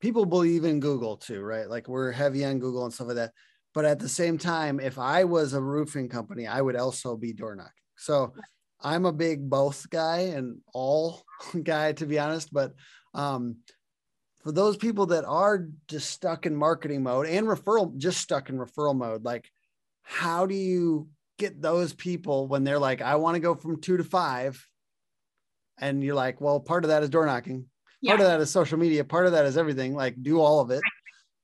people believe in Google too, right? Like we're heavy on Google and stuff like that. but at the same time, if I was a roofing company, I would also be door knocking. So I'm a big both guy and all (laughs) guy, to be honest. But um, for those people that are just stuck in marketing mode and referral, just stuck in referral mode, like how do you get those people when they're like, I want to go from two to five? And you're like, well, part of that is door knocking, yeah. part of that is social media, part of that is everything. Like, do all of it.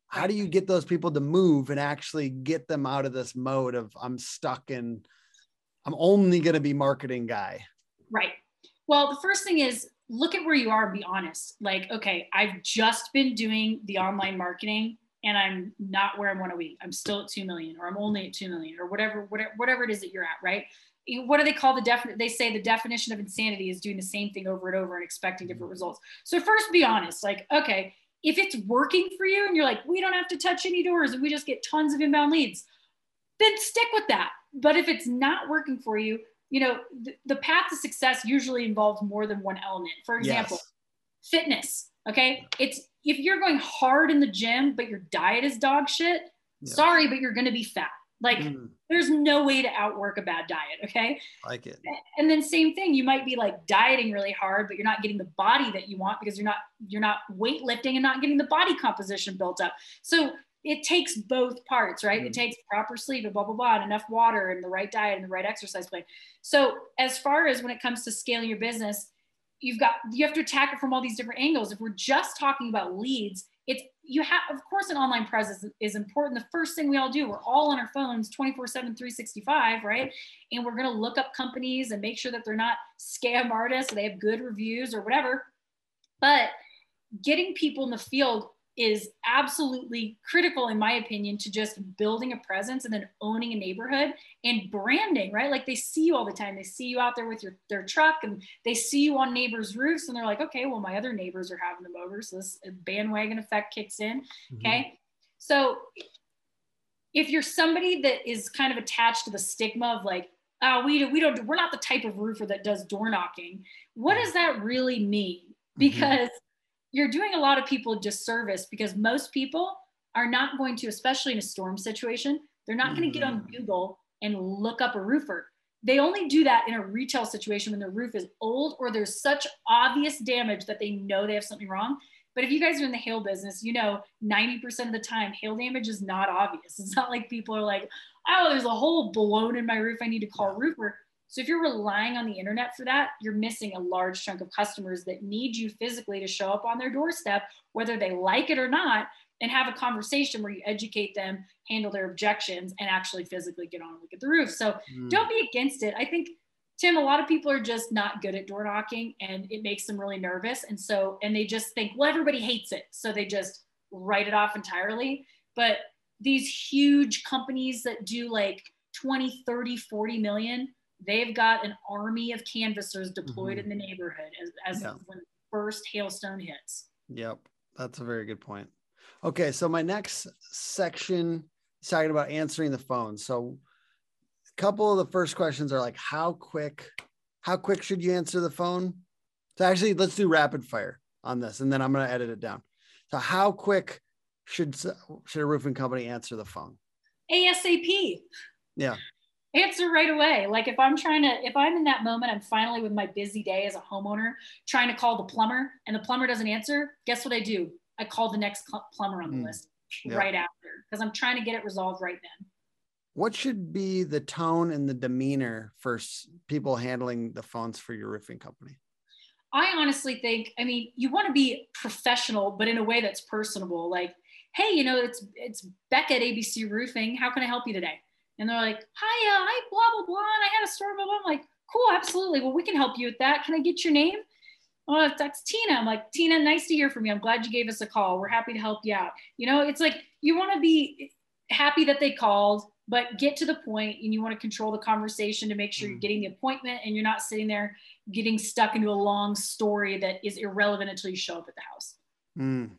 How do you get those people to move and actually get them out of this mode of I'm stuck in, I'm only going to be marketing guy? Right. Well, the first thing is look at where you are and be honest. Like, okay, I've just been doing the online marketing and I'm not where I want to be. I'm still at 2 million or I'm only at 2 million or whatever, whatever, whatever it is that you're at, right? What do they call the definition? They say the definition of insanity is doing the same thing over and over and expecting different mm-hmm. results. So first be honest, like, okay, if it's working for you and you're like, we don't have to touch any doors and we just get tons of inbound leads, then stick with that. But if it's not working for you, you know, the, the path to success usually involves more than one element. For example, yes. fitness. Okay. It's if you're going hard in the gym, but your diet is dog shit, yeah. sorry, but you're going to be fat. Like mm. there's no way to outwork a bad diet. Okay. Like it. And then same thing, you might be like dieting really hard, but you're not getting the body that you want because you're not, you're not weightlifting and not getting the body composition built up. So it takes both parts, right? Mm. It takes proper sleep and blah, blah, blah, and enough water and the right diet and the right exercise plan. So as far as when it comes to scaling your business, you've got you have to attack it from all these different angles. If we're just talking about leads it's you have of course an online presence is important. The first thing we all do we're all on our phones 24 7 365 right? And we're going to look up companies and make sure that they're not scam artists they have good reviews or whatever. But getting people in the field is absolutely critical in my opinion to just building a presence and then owning a neighborhood and branding right? Like they see you all the time. They see you out there with your their truck and they see you on neighbors roofs and they're like okay well my other neighbors are having them over so this bandwagon effect kicks in. Mm-hmm. okay? So if you're somebody that is kind of attached to the stigma of like oh we, we don't we're not the type of roofer that does door knocking what does that really mean? Mm-hmm. because mm-hmm you're doing a lot of people a disservice because most people are not going to, especially in a storm situation, they're not going to get on mm. Google and look up a roofer. They only do that in a retail situation when the roof is old or there's such obvious damage that they know they have something wrong. But if you guys are in the hail business, you know 90% of the time hail damage is not obvious. It's not like people are like, oh, there's a hole blown in my roof. I need to call a roofer. So if you're relying on the internet for that, you're missing a large chunk of customers that need you physically to show up on their doorstep, whether they like it or not, and have a conversation where you educate them, handle their objections, and actually physically get on and look at the roof. So mm. don't be against it. I think Tim, a lot of people are just not good at door knocking and it makes them really nervous. And so, and they just think, well, everybody hates it. So they just write it off entirely. But these huge companies that do like 20, 30, 40 million, they've got an army of canvassers deployed mm-hmm. in the neighborhood as, as yeah. when the first hailstone hits. Yep, that's a very good point. Okay, so my next section is talking about answering the phone. So a couple of the first questions are like how quick how quick should you answer the phone? So actually let's do rapid fire on this and then I'm going to edit it down. So how quick should should a roofing company answer the phone? ASAP. Yeah answer right away. Like if I'm trying to, if I'm in that moment, I'm finally with my busy day as a homeowner trying to call the plumber and the plumber doesn't answer, guess what I do? I call the next plumber on the mm. list yeah. right after because I'm trying to get it resolved right then. What should be the tone and the demeanor for people handling the phones for your roofing company? I honestly think, I mean, you want to be professional, but in a way that's personable. Like, hey, you know, it's it's Beck at ABC Roofing. How can I help you today? And they're like, hi, uh, hi, blah, blah, blah. And I had a story, blah, blah. I'm like, cool, absolutely. Well, we can help you with that. Can I get your name? Oh, that's Tina. I'm like, Tina, nice to hear from you. I'm glad you gave us a call. We're happy to help you out. You know, it's like you want to be happy that they called, but get to the point and you want to control the conversation to make sure you're mm. getting the appointment and you're not sitting there getting stuck into a long story that is irrelevant until you show up at the house. Mm,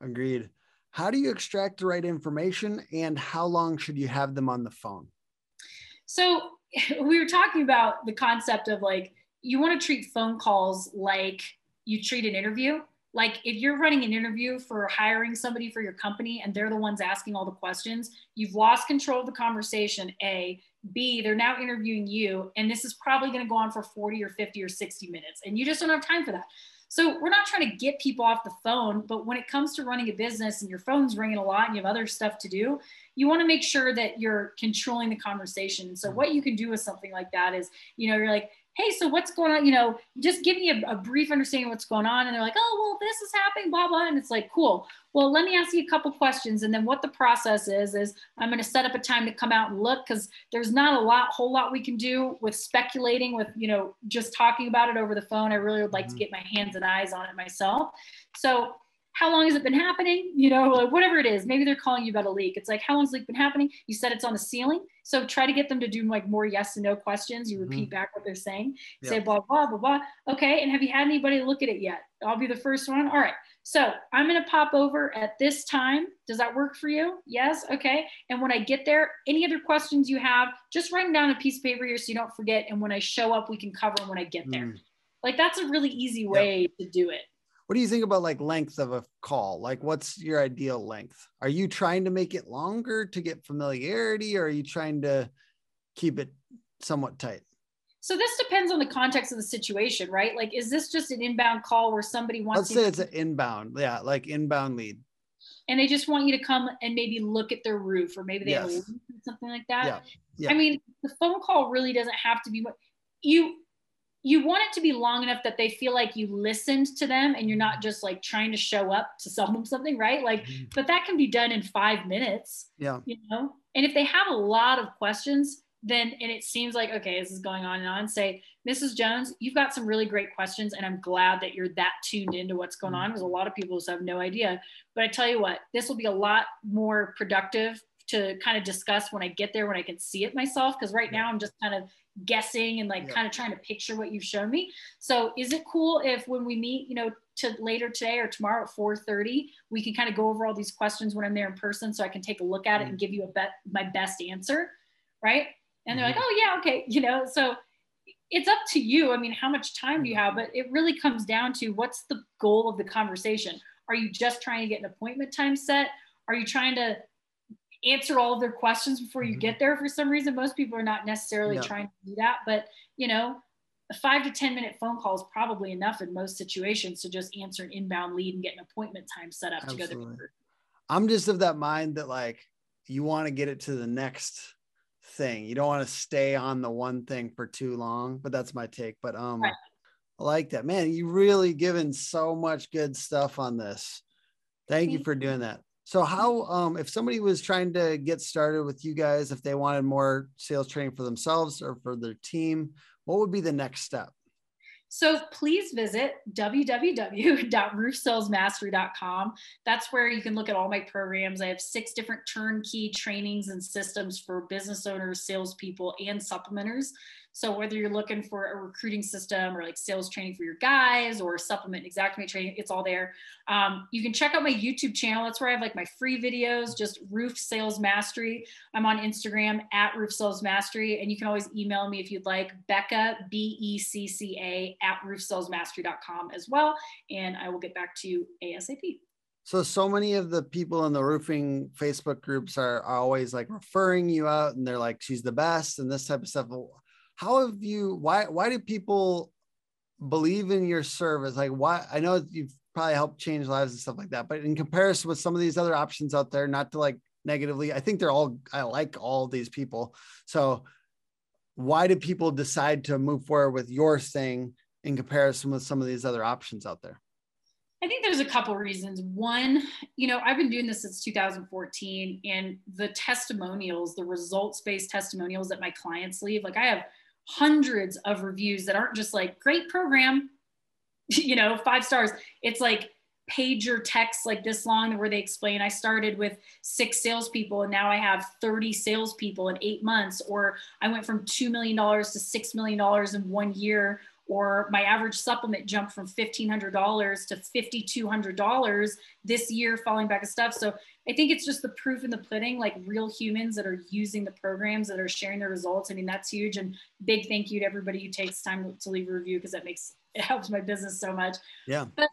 agreed. How do you extract the right information and how long should you have them on the phone? So, (laughs) we were talking about the concept of like, you want to treat phone calls like you treat an interview. like if you're running an interview for hiring somebody for your company and they're the ones asking all the questions, you've lost control of the conversation. A, B, they're now interviewing you, and this is probably going to go on for 40 or 50 or 60 minutes, and you just don't have time for that. So we're not trying to get people off the phone, but when it comes to running a business and your phone's ringing a lot and you have other stuff to do, you want to make sure that you're controlling the conversation. so mm-hmm. what you can do with something like that is, you know, you're like, hey, so what's going on? You know, just give me a, a, brief understanding of what's going on. And they're like, oh, well, this is happening, blah, blah. And it's like, cool. Well, let me ask you a couple questions. And then what the process is, is I'm going to set up a time to come out and look because there's not a lot, whole lot we can do with speculating with, you know, just talking about it over the phone. I really would like mm-hmm. to get my hands and eyes on it myself. So how long has it been happening? You know, like whatever it is. Maybe they're calling you about a leak. It's like, how long long's leak been happening? You said it's on the ceiling. So try to get them to do like more yes and no questions. You repeat mm-hmm. back what they're saying. Yep. Say blah, blah, blah, blah. Okay. And have you had anybody look at it yet? I'll be the first one. All right. So I'm going to pop over at this time. Does that work for you? Yes. Okay. And when I get there, any other questions you have, just write them down a piece of paper here so you don't forget. And when I show up, we can cover them when I get there. Mm. Like that's a really easy way yep. to do it what do you think about like length of a call like what's your ideal length are you trying to make it longer to get familiarity or are you trying to keep it somewhat tight so this depends on the context of the situation right like is this just an inbound call where somebody wants to let's say it's an inbound yeah like inbound lead and they just want you to come and maybe look at their roof or maybe they yes. have a roof or something like that yeah. Yeah. i mean the phone call really doesn't have to be what you you want it to be long enough that they feel like you listened to them and you're not just like trying to show up to sell (laughs) them something, right? Like, mm-hmm. but that can be done in five minutes. Yeah. You know, and if they have a lot of questions, then and it seems like okay, this is going on and on. Say, Mrs. Jones, you've got some really great questions, and I'm glad that you're that tuned into what's going on because a lot of people just have no idea. But I tell you what, this will be a lot more productive to kind of discuss when I get there when I can see it myself. Because right now I'm just kind of guessing and like yeah. kind of trying to picture what you've shown me. So is it cool if when we meet, you know, to later today or tomorrow at 4:30, we can kind of go over all these questions when I'm there in person so I can take a look at it and mm-hmm. give you a bet my best answer, right? And they're like, mm-hmm. "Oh yeah, okay," you know. So it's up to you. I mean, how much time do you have? But it really comes down to what's the goal of the conversation. Are you just trying to get an appointment time set? Are you trying to answer all of their questions before you mm-hmm. get there for some reason most people are not necessarily trying to do that but you know a five to 10 minute phone call is probably enough in most situations to just answer an inbound lead and get an appointment time set up Absolutely. to go there. I'm just of that mind that like you want to get it to the next thing. You don't want to stay on the one thing for too long, but that's my take. But um right. I like that. Man, you really given so much good stuff on this. Thank you for doing that. So how um if somebody was trying to get started with you guys if they wanted more sales training for themselves or for their team, what would be the next step? So please visit www.roofsalesmastery.com. That's where you can look at all my programs. I have six different turnkey trainings and systems for business owners, salespeople, and supplementers. So whether you're looking for a recruiting system or like sales training for your guys or supplement Xactimate training, it's all there. Um, you can check out my YouTube channel. That's where I have like my free videos, just Roof Sales Mastery. I'm on Instagram at Roof Sales Mastery, and you can always email me if you'd like Becca B E C C A at roofsalesmastery.com as well, and I will get back to you asap. So, so many of the people in the roofing Facebook groups are, are always like referring you out, and they're like, "She's the best," and this type of stuff how have you why why do people believe in your service? Like why i know you've probably helped change lives and stuff like that but in comparison with some of these other options out there not to like negatively i think they're all i like all these people. So why do people decide to move forward with your thing in comparison with some of these other options out there? I think there's a couple reasons. One, you know, I've been doing this since 2014, and the testimonials, the results based testimonials that my clients leave, like I have hundreds of reviews that aren't just like great program, (laughs) you know, five stars. It's like pager texts like this long where they explain I started with six salespeople and now I have 30 salespeople in eight months, or I went from $2 million to $6 million in one year, or my average supplement jumped from $1,500 to $5,200 this year, falling back of stuff. So I think it's just the proof in the pudding, like real humans that are using the programs that are sharing their results. I mean, that's huge. And big thank you to everybody who takes time to leave a review because that makes it helps my business so much. Yeah. But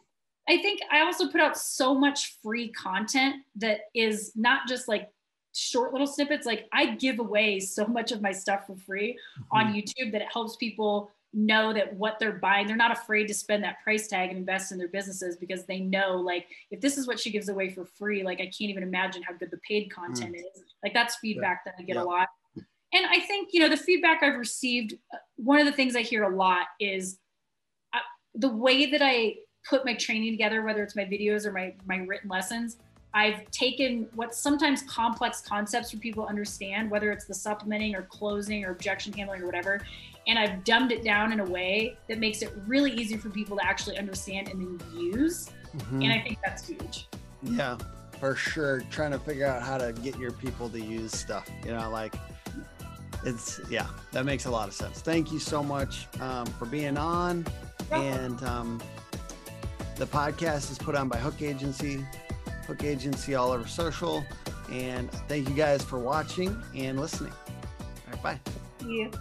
I think I also put out so much free content that is not just like short little snippets. Like I give away so much of my stuff for free mm-hmm. on YouTube that it helps people know that what they're buying, they're not afraid to spend that price tag and invest in their businesses because they know like if this is what she gives away for free, like I can't even imagine how good the paid content mm. is. Like that's feedback yeah. that I get yeah. a lot. And I think, you know, the feedback I've received, uh, one of the things I hear a lot is uh, the way that I put my training together, whether it's my videos or my, my written lessons, I've taken what's sometimes complex concepts for people to understand, whether it's the supplementing or closing or objection handling or whatever, and I've dumbed it down in a way that makes it really easy for people to actually understand and then use. Mm-hmm. And I think that's huge. Yeah, for sure. Trying to figure out how to get your people to use stuff, you know, like it's, yeah, that makes a lot of sense. Thank you so much um, for being on. And um, the podcast is put on by Hook Agency, Hook Agency all over social. And thank you guys for watching and listening. All right, bye. Thank you.